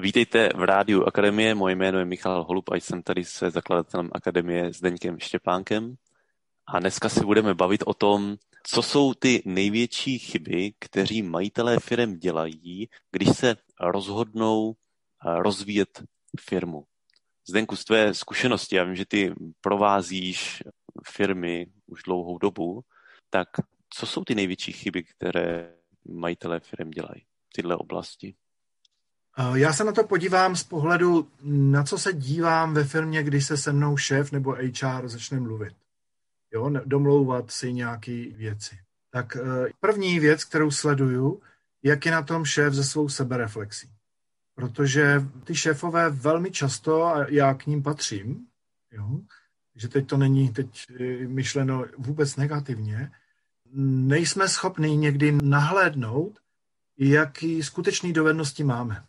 Vítejte v Rádiu Akademie, moje jméno je Michal Holub a jsem tady se zakladatelem Akademie s Deňkem Štěpánkem. A dneska si budeme bavit o tom, co jsou ty největší chyby, kteří majitelé firm dělají, když se rozhodnou eh, rozvíjet firmu. Zdenku, z tvé zkušenosti, já vím, že ty provázíš firmy už dlouhou dobu, tak co jsou ty největší chyby, které majitelé firm dělají v této oblasti? Eh, já se na to podívám z pohledu, na co se dívám ve firmě, když se se mnou šéf nebo HR začne mluvit. Jo, domlouvat si nějaké věci. Tak eh, první věc, kterou sleduju, jak je na tom šéf ze svou sebereflexí. Protože ty šéfové velmi často, a já k ním patřím, jo, že teď to není teď eh, myšleno vůbec negativně, nejsme schopni někdy nahlédnout, jaký skutečný dovednosti máme.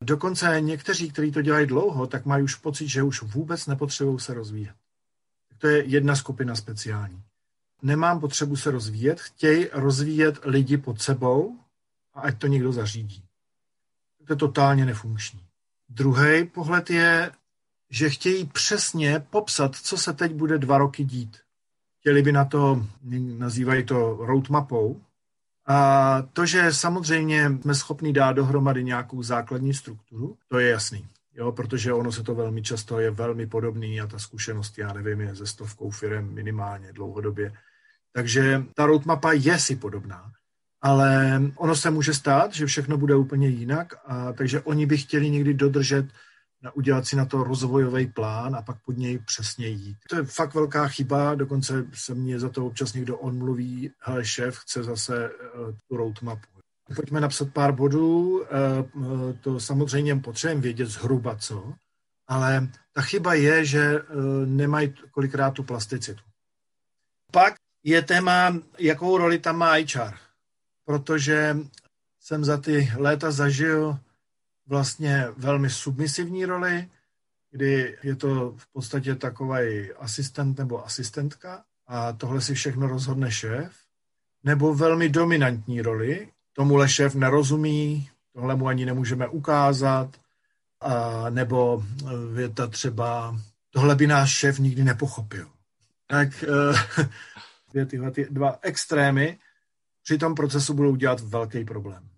Dokonce někteří, kteří to dělají dlouho, tak mají už pocit, že už vůbec nepotřebují se rozvíjet. To je jedna skupina speciální. Nemám potřebu se rozvíjet, chtějí rozvíjet lidi pod sebou a ať to někdo zařídí. To je totálně nefunkční. Druhý pohled je, že chtějí přesně popsat, co se teď bude dva roky dít. Chtěli by na to, nazývají to roadmapou, a to, že samozřejmě jsme schopni dát dohromady nějakou základní strukturu, to je jasný. Jo, protože ono se to velmi často je velmi podobný a ta zkušenost, já nevím, je ze stovkou firm minimálně dlouhodobě. Takže ta roadmapa je si podobná, ale ono se může stát, že všechno bude úplně jinak, a takže oni by chtěli někdy dodržet udělat si na to rozvojový plán a pak pod něj přesně jít. To je fakt velká chyba, dokonce se mě za to občas někdo onmluví, hele šéf chce zase uh, tu roadmapu. Pojďme napsat pár bodů, uh, to samozřejmě potřebujeme vědět zhruba co, ale ta chyba je, že uh, nemají kolikrát tu plasticitu. Pak je téma, jakou roli tam má HR, protože jsem za ty léta zažil vlastně velmi submisivní roli, kdy je to v podstatě takový asistent nebo asistentka a tohle si všechno rozhodne šéf, nebo velmi dominantní roli, tomuhle šéf nerozumí, tohle mu ani nemůžeme ukázat, a nebo věta třeba, tohle by náš šéf nikdy nepochopil. Tak dvě tyhle ty dva extrémy při tom procesu budou dělat velký problém.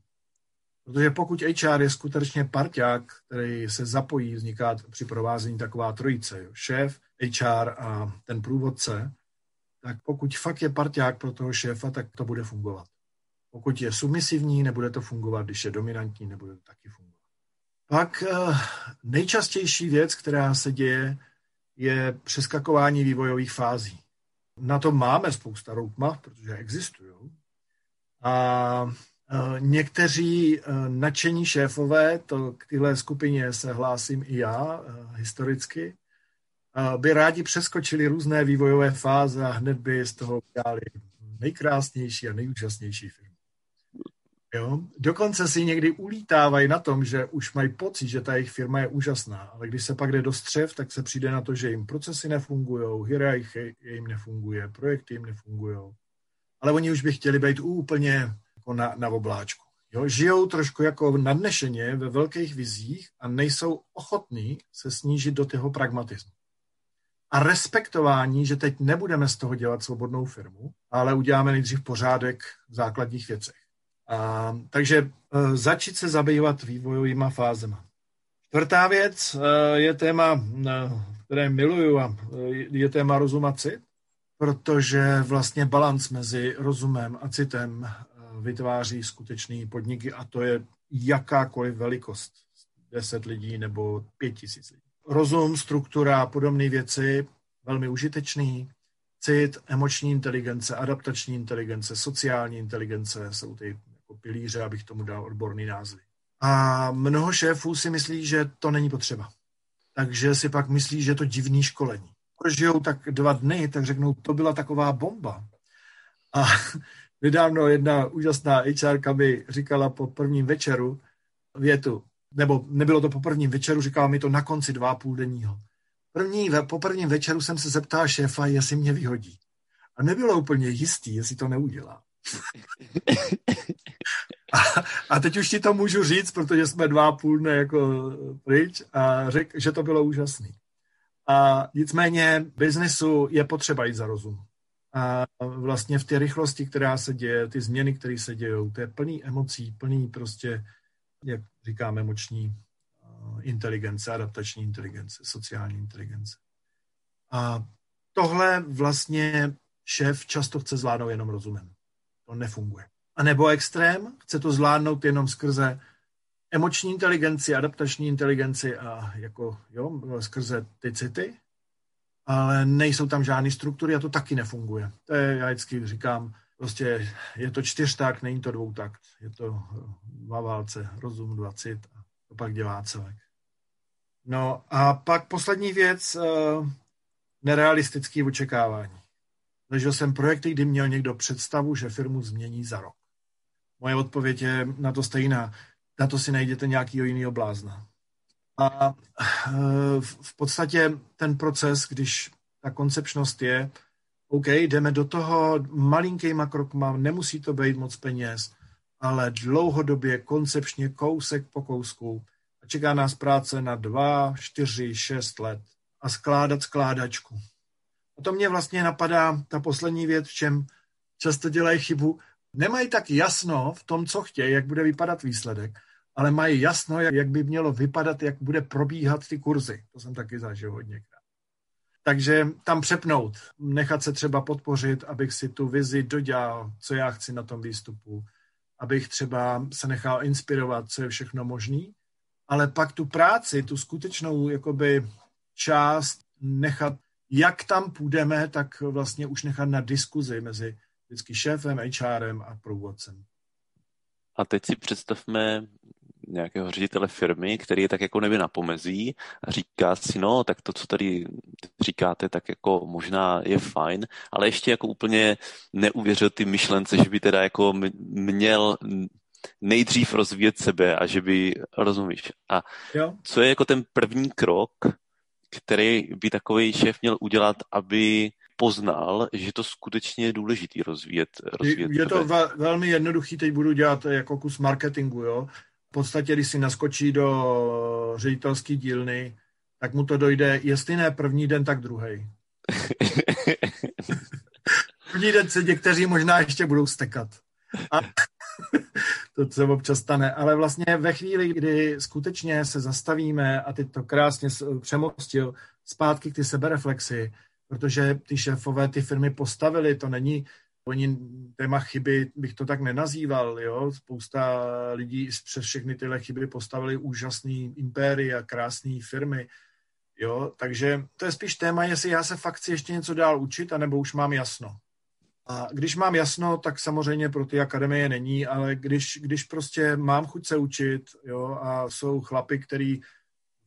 Protože pokud HR je skutečně parťák, který se zapojí, vzniká při provázení taková trojice, jo, šéf, HR a ten průvodce, tak pokud fakt je parťák pro toho šéfa, tak to bude fungovat. Pokud je submisivní, nebude to fungovat, když je dominantní, nebude to taky fungovat. Pak eh, nejčastější věc, která se děje, je přeskakování vývojových fází. Na to máme spousta roadmap, protože existují. A někteří eh, nadšení šéfové, to k téhle skupině se hlásím i já eh, historicky, by rádi přeskočili různé vývojové fáze a hned by z toho udělali nejkrásnější a nejúžasnější film. Jo? Dokonce si někdy ulítávají na tom, že už mají pocit, že ta jejich firma je úžasná, ale když se pak jde do střev, tak se přijde na to, že jim procesy nefungují, hierarchie jim nefunguje, projekty jim nefungují. Ale oni už by chtěli být úplně jako na, na obláčku. Jo, žijou trošku jako nadnešeně ve velkých vizích a nejsou ochotní se snížit do toho pragmatismu. A respektování, že teď nebudeme z toho dělat svobodnou firmu, ale uděláme nejdřív pořádek v základních věcech. A, takže e, začít se zabývat vývojovými fázema. Čtvrtá věc e, je téma, e, které miluju a e, je téma rozum a cit, protože vlastně balans mezi rozumem a citem vytváří skutečný podniky a to je jakákoliv velikost, 10 lidí nebo 5 tisíc lidí. Rozum, struktura, podobné věci, velmi užitečný. Cit, emoční inteligence, adaptační inteligence, sociální inteligence jsou ty jako pilíře, abych tomu dal odborný názvy. A mnoho šéfů si myslí, že to není potřeba. Takže si pak myslí, že je to divný školení. Když žijou tak dva dny, tak řeknou, to byla taková bomba. A Nedávno jedna úžasná HR mi říkala po prvním večeru větu, nebo nebylo to po prvním večeru, říkala mi to na konci dva půl denního. První, po prvním večeru jsem se zeptal šéfa, jestli mě vyhodí. A nebylo úplně jistý, jestli to neudělá. A, a teď už ti to můžu říct, protože jsme dva půl dne jako pryč a řekl, že to bylo úžasný. A nicméně biznesu je potřeba jít za rozum. A vlastně v té rychlosti, která se děje, ty změny, které se dějou, to je plný emocí, plný prostě, jak říkáme, emoční eh, inteligence, adaptační inteligence, sociální inteligence. A tohle vlastně šéf často chce zvládnout jenom rozumem. To nefunguje. A nebo extrém, chce to zvládnout jenom skrze emoční inteligenci, adaptační inteligenci a jako, jo, skrze ty city, ale nejsou tam žádné struktury a to taky nefunguje. To je, já vždycky říkám, prostě je to čtyřtakt, není to dvoutakt. Je to dva válce, rozum, dva cit a to pak dělá celek. No a pak poslední věc, eh, nerealistické očekávání. Zažil jsem projekty, kdy měl někdo představu, že firmu změní za rok. Moje odpověď je na to stejná. Na to si najděte nějaký jiný blázna. A eh, v podstatě ten proces, když ta koncepčnost je, OK, jdeme do toho malinkýma krokma, nemusí to být moc peněz, ale dlouhodobě, koncepčně, kousek po kousku. A čeká nás práce na dva, čtyři, šest let a skládat skládačku. A to mě vlastně napadá ta poslední věc, v čem často dělají chybu. Nemají tak jasno v tom, co chtějí, jak bude vypadat výsledek, ale mají jasno, jak, jak by mělo vypadat, jak bude probíhat ty kurzy. To jsem taky zažil hodněkrát. Takže tam přepnout, nechat se třeba podpořit, abych si tu vizi dodělal, co já chci na tom výstupu, abych třeba se nechal inspirovat, co je všechno možný, ale pak tu práci, tu skutečnou jakoby část nechat, jak tam půjdeme, tak vlastně už nechat na diskuzi mezi vždycky šéfem, HRem a průvodcem. A teď si představme nějakého ředitele firmy, který je tak jako neby na pomezí a říká si, no, tak to, co tady říkáte, tak jako možná je fajn, ale ještě jako úplně neuvěřil ty myšlence, že by teda jako měl nejdřív rozvíjet sebe a že by, rozumíš, a jo. co je jako ten první krok, který by takový šéf měl udělat, aby poznal, že to skutečně je důležitý rozvíjet, rozvíjet Je to ve, velmi jednoduchý, teď budu dělat jako kus marketingu, jo podstatě, když si naskočí do ředitelské dílny, tak mu to dojde, jestli ne první den, tak druhý. první den se někteří možná ještě budou stekat. A to se občas stane. Ale vlastně ve chvíli, kdy skutečně se zastavíme a ty to krásně přemostil zpátky k ty sebereflexy, protože ty šéfové ty firmy postavili, to není Oni téma chyby bych to tak nenazýval, jo. Spousta lidí přes všechny tyhle chyby postavili úžasný a krásné firmy, jo. Takže to je spíš téma, jestli já se fakt chci ještě něco dál učit, anebo už mám jasno. A když mám jasno, tak samozřejmě pro ty akademie není, ale když, když prostě mám chuť se učit, jo, a jsou chlapy, který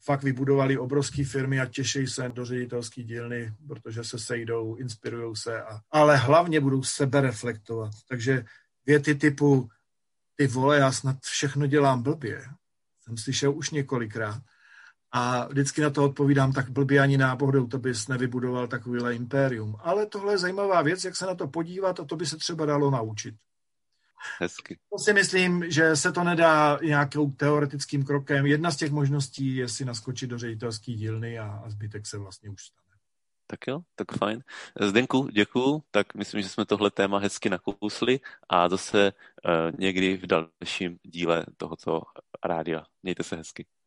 fakt vybudovali obrovské firmy a těší se do ředitelské dílny, protože se sejdou, inspirují se, a, ale hlavně budou sebe reflektovat. Takže věty typu ty vole, já snad všechno dělám blbě, jsem slyšel už několikrát. A vždycky na to odpovídám, tak blbě ani náhodou to bys nevybudoval takovýhle impérium. Ale tohle je zajímavá věc, jak se na to podívat a to by se třeba dalo naučit. Hezky. To si myslím, že se to nedá nějakou teoretickým krokem. Jedna z těch možností je si naskočit do ředitelské dílny a, a zbytek se vlastně už stane. Tak jo, tak fajn. Zdenku, děkuju. Tak myslím, že jsme tohle téma hezky nakousli a zase uh, někdy v dalším díle tohoto rádia. Mějte se hezky.